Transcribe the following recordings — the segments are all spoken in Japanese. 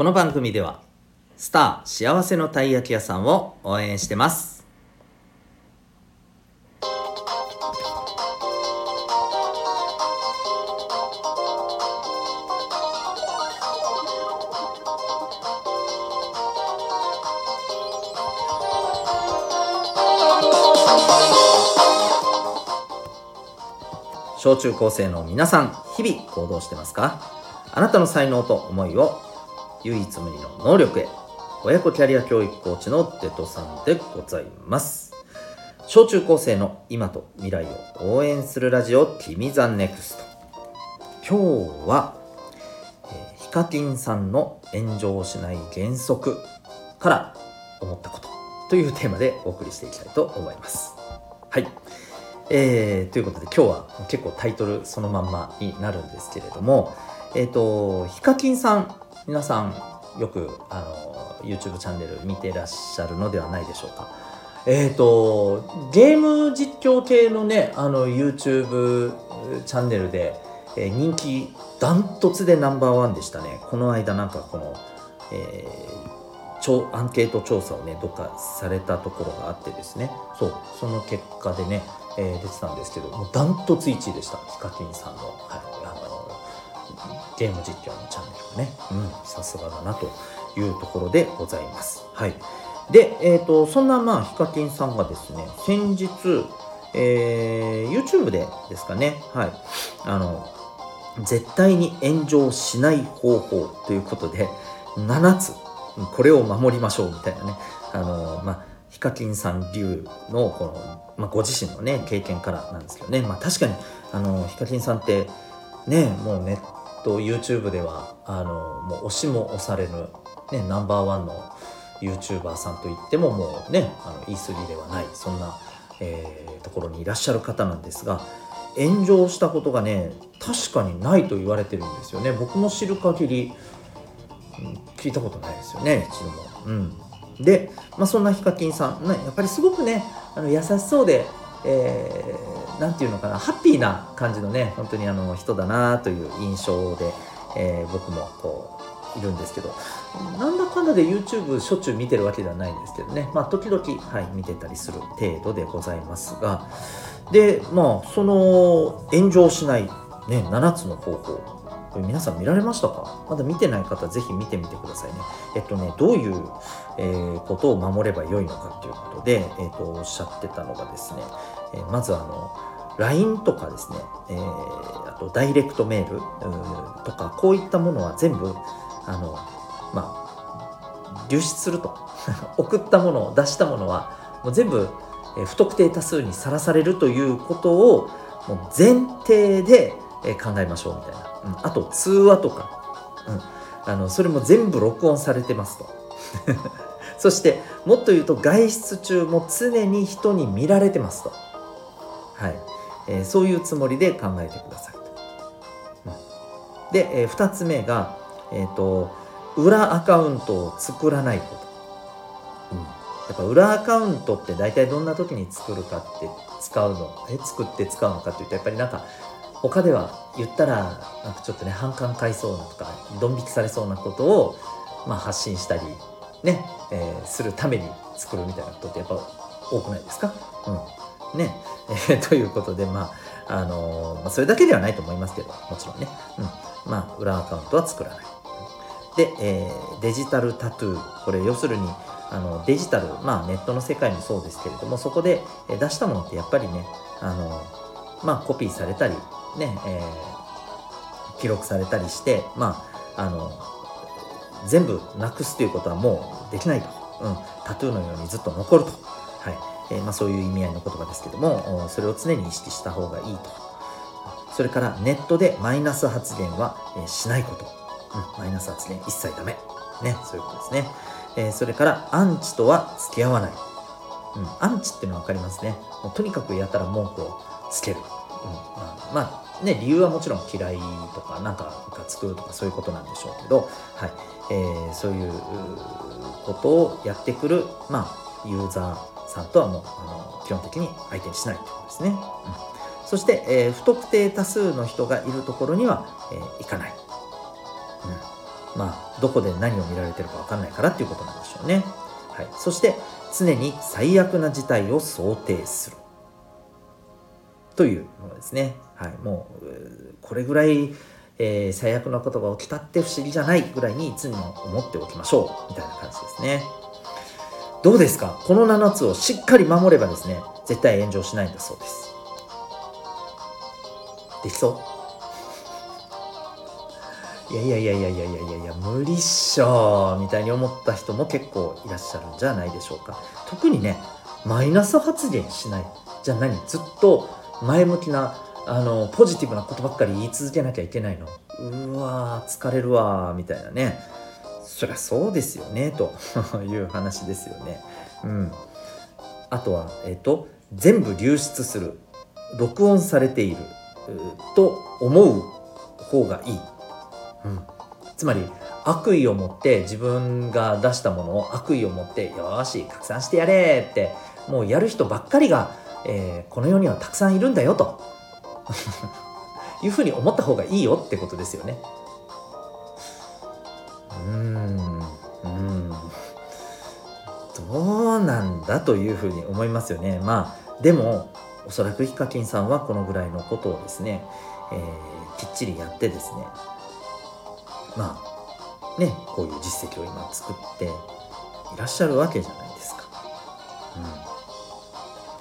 この番組ではスター幸せのたい焼き屋さんを応援してます。小中高生の皆さん日々行動してますか？あなたの才能と思いを唯一無二の能力へ。親子キャリア教育コーチのデトさんでございます。小中高生の今と未来を応援するラジオ君 the NEXT。今日は、えー HIKAKINさんの炎上しない原則から思ったことというテーマでお送りしていきたいと思います。はい。えーということで今日は結構タイトルそのまんまになるんですけれどもえっ、とヒカキンさん皆さんよくあの YouTube チャンネル見てらっしゃるのではないでしょうか。えっ、とゲーム実況系のねあの YouTube チャンネルで、えー人気ダントツでナンバーワンでしたね。この間なんかこの、えーアンケート調査をねどっかされたところがあってですね。そうその結果でね、えー出てたんですけどもうダントツ1位でした。ヒカキンさんの,、はい、ゲーム実況のチャンネルがね。うんさすがだなというところでございます。はい。で、えー、とそんなまあヒカキンさんがですね先日、えー YouTube でですかね。はい。あの絶対に炎上しない方法ということで7つこれを守りましょうみたいなね。あのまあヒカキンさん流のこの、まあ、ご自身のね経験からなんですけどね。まあ確かにあのヒカキンさんってねもうネット YouTube ではあのもう押しも押されぬ、ね、ナンバーワンの YouTuber さんといってももうねあの E3 ではないそんな、えーところにいらっしゃる方なんですが炎上したことがね確かにないと言われてるんですよね僕も知る限り、聞いたことないですよね一度も。うん、で、まあ、そんなヒカキンさん、ね、やっぱりすごくねあの優しそうで、えーなんていうのかなハッピーな感じのね本当にあの人だなという印象で、えー僕もこういるんですけどなんだかんだで YouTube しょっちゅう見てるわけではないんですけどねまあ時々、はい、見てたりする程度でございますがでまあその炎上しない、ね、7つの方法これ皆さん見られましたか？まだ見てない方ぜひ見てみてくださいね。えっとね、どういう、えーことを守ればよいのかということで、えっとおっしゃってたのがですね、えーまずあの LINE とかですね、えーあとダイレクトメールとかこういったものは全部あのまあ流出すると。送ったものを出したものはもう全部、えー不特定多数にさらされるということをもう前提で、えー考えましょうみたいな、うん、あと通話とか、うん、あのそれも全部録音されてますと。そしてもっと言うと外出中も常に人に見られてますと、はい。えーそういうつもりで考えてくださいと、うん。で、え2つ目が、えー、と裏アカウントを作らないこと、うん、やっぱ裏アカウントって大体どんな時に作るかって使うのえ作って使うのかっていうとやっぱりなんか他では言ったらなんかちょっとね反感買いそうなとかドン引きされそうなことを、まあ、発信したりね、えーするために作るみたいなことってやっぱ多くないですか、うん。ね。え ということでまああのーまあ、それだけではないと思いますけどもちろんね、うん、まあ裏アカウントは作らない。で、えーデジタルタトゥー。これ要するにあのデジタル、まあ、ネットの世界もそうですけれどもそこで出したものってやっぱりねあのまあコピーされたりね、えー記録されたりしてまああの全部なくすということはもうできないと、うん、タトゥーのようにずっと残ると、はい。えーまあ、そういう意味合いの言葉ですけどもそれを常に意識した方がいいと。それからネットでマイナス発言は、えしないこと、うん、マイナス発言一切ダメ、ね、そういうことですね、えそれからアンチとは付き合わない、うん、アンチっていうのは分かりますね。もうとにかくやたら文句をつける、うんまあ、まあね理由はもちろん嫌いとかなんかがつくとかそういうことなんでしょうけど、はい。えーそういうことをやってくる、まあ、ユーザーさんとはもうあの基本的に相手にしないということですね。うんそして、えー不特定多数の人がいるところには、えー行かない。うんまあどこで何を見られてるか分かんないからっていうことなんでしょうね。はい、そして常に最悪な事態を想定するというものですね。はい、もうこれぐらい、えー、最悪なことが起きたって不思議じゃないぐらいにいつも思っておきましょうみたいな感じですね。どうですか？この7つをしっかり守ればですね絶対炎上しないんだそうです。できそう？いやいやいやいやいやいやいやいや無理っしょみたいに思った人も結構いらっしゃるんじゃないでしょうか。特にねマイナス発言しないじゃあ何？ずっと前向きなあのポジティブなことばっかり言い続けなきゃいけないの。うわ疲れるわみたいなね。そりゃそうですよねと いう話ですよね。うん。あとはえっ、と全部流出する録音されていると思う方がいい、うん、つまり悪意を持って自分が出したものを悪意を持ってよし拡散してやれってもうやる人ばっかりが、えー、この世にはたくさんいるんだよと いうふうに思った方がいいよってことですよね。うんうんどうなんだというふうに思いますよね。まあでもおそらくヒカキンさんはこのぐらいのことをですね、えー、きっちりやってですねまあねこういう実績を今作っていらっしゃるわけじゃないですか。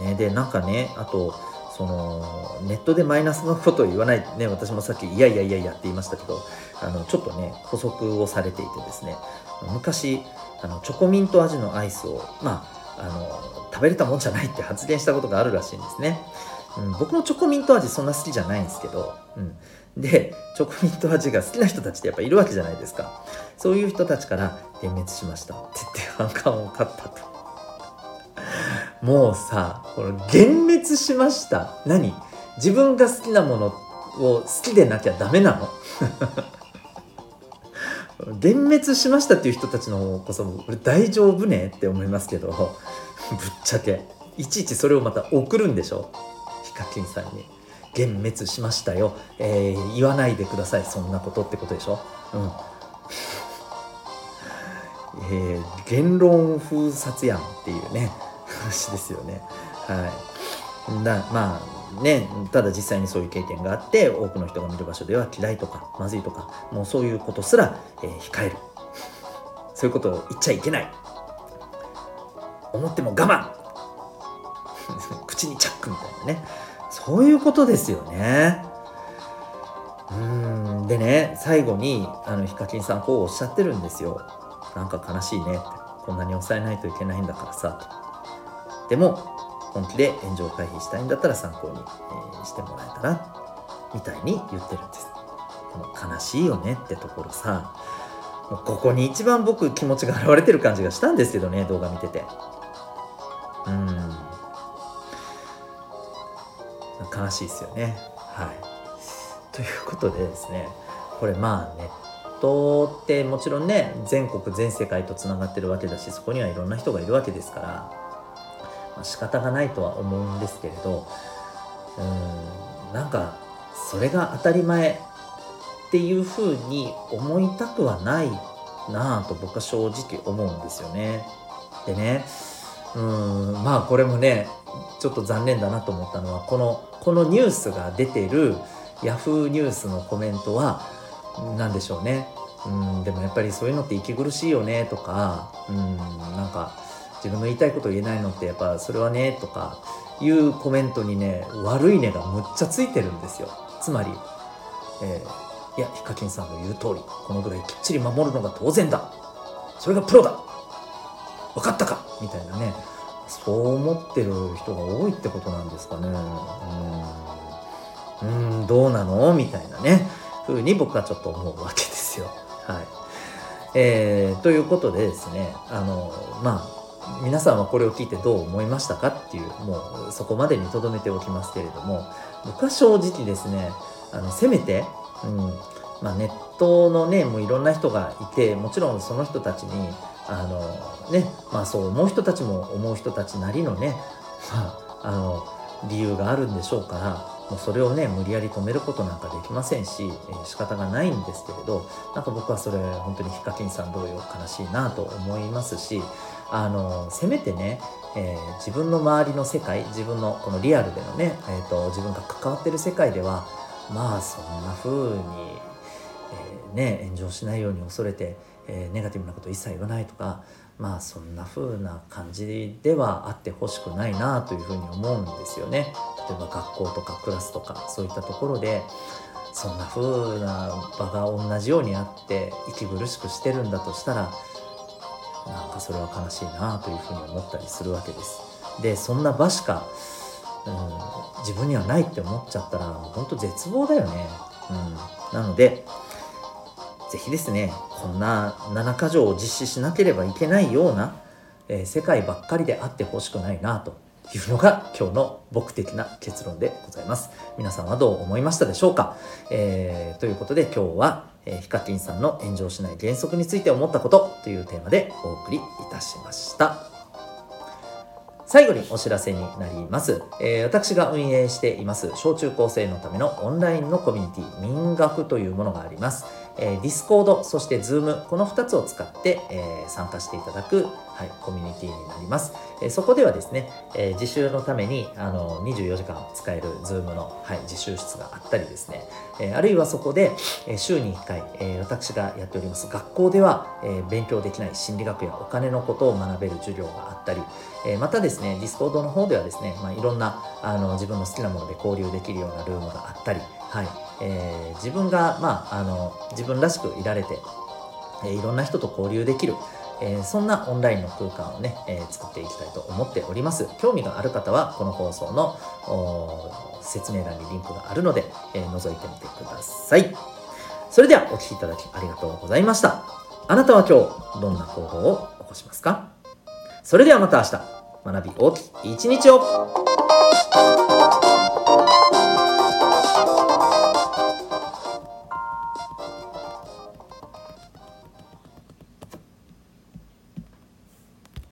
うんね、でなんかねあとそのネットでマイナスのことを言わないね私もさっきいやいやいやいやって言いましたけどあのちょっとね補足をされていてですね。昔あのチョコミント味のアイスをまああの食べれたもんじゃないって発言したことがあるらしいんですね、うん、僕もチョコミント味そんな好きじゃないんですけど、うん、でチョコミント味が好きな人たちってやっぱいるわけじゃないですか。そういう人たちから幻滅しましたって言って反感を買ったと。もうさこの幻滅しました。何？自分が好きなものを好きでなきゃダメなの？幻滅しましたっていう人たちのこそ俺大丈夫ねって思いますけど。ぶっちゃけ。いちいちそれをまた送るんでしょ？ヒカキンさんに。幻滅しましたよ、えー、言わないでください。そんなことってことでしょ？うん。えー、言論封殺やんっていうね。話ですよね。はい、だまあねただ実際にそういう経験があって多くの人が見る場所では嫌いとかまずいとかもうそういうことすら、えー、控えるそういうことを言っちゃいけない思っても我慢 口にチャックみたいなねそういうことですよね。うんでね最後にあのヒカキンさんこうおっしゃってるんですよ。なんか悲しいねってこんなに抑えないといけないんだからさと。でも本気で炎上回避したいんだったら参考に、してもらえたらみたいに言ってるんです。この悲しいよねってところさもうここに一番僕気持ちが現れてる感じがしたんですけどね動画見てて。うん。悲しいですよね。はい。ということでですねこれまあネットってもちろんね全国全世界とつながってるわけだしそこにはいろんな人がいるわけですからまあ、仕方がないとは思うんですけれどうんなんかそれが当たり前っていうふうに思いたくはないなぁと僕は正直思うんですよね。でねうんまあこれもねちょっと残念だなと思ったのはこのこのニュースが出てる Yahoo ニュースのコメントは何でしょうねうんでもやっぱりそういうのって息苦しいよねとかうんなんか自分の言いたいこと言えないのってやっぱそれはねとかいうコメントにね悪いねがむっちゃついてるんですよ。つまり、えー、いやヒカキンさんの言う通りこのぐらいきっちり守るのが当然だ。それがプロだ。分かったか。みたいなね。そう思ってる人が多いってことなんですかね。うん。うんどうなの？みたいなね。ふうに僕はちょっと思うわけですよ。はい。えー、ということでですねあのまあ皆さんはこれを聞いてどう思いましたかっていうもうそこまでにとどめておきますけれども僕は正直ですねあのせめて、うんまあ、ネットのねもういろんな人がいてもちろんその人たちにあのねまあそう思う人たちも思う人たちなりのね、まあ、あの理由があるんでしょうからもうそれをね無理やり止めることなんかできませんし、えー、仕方がないんですけれどなんか僕はそれ本当にヒカキンさん同様悲しいなと思いますしあのせめてね、えー、自分の周りの世界自分のこのリアルでのね、えーと、自分が関わってる世界ではまあそんな風に、えー、ね炎上しないように恐れて、えー、ネガティブなこと一切言わないとかまあそんな風な感じではあってほしくないなというふうに思うんですよね。例えば学校とかクラスとかそういったところでそんな風な場が同じようにあって息苦しくしてるんだとしたらなんかそれは悲しいなというふうに思ったりするわけです。でそんな場しか、うん、自分にはないって思っちゃったら本当絶望だよね。うん、なのでぜひですねこんな7箇条を実施しなければいけないような、えー、世界ばっかりであってほしくないなというのが今日の僕的な結論でございます。皆さんはどう思いましたでしょうか、えー、ということで今日は、えー、ヒカキンさんの炎上しない原則について思ったことというテーマでお送りいたしました。最後にお知らせになります。えー、私が運営しています小中高生のためのオンラインのコミュニティ民学というものがあります。えー、Discord そして Zoom この2つを使って、えー、参加していただく、はい、コミュニティになります。えー、そこではですね、えー、自習のためにあの24時間使える Zoom の、はい、自習室があったりですね、えー、あるいはそこで、えー、週に1回、えー、私がやっております。学校では、えー、勉強できない心理学やお金のことを学べる授業があったり、えー、またですね Discord の方ではですね、まあ、いろんなあの自分の好きなもので交流できるようなルームがあったり、はい。えー、自分が、まあ、あの自分らしくいられて、えー、いろんな人と交流できる、えー、そんなオンラインの空間をね、え、作っていきたいと思っております。興味がある方は、この放送の説明欄にリンクがあるので、えー、覗いてみてください。それではお聴きいただきありがとうございました。あなたは今日、どんな行動を起こしますか？それではまた明日、学び大きい一日を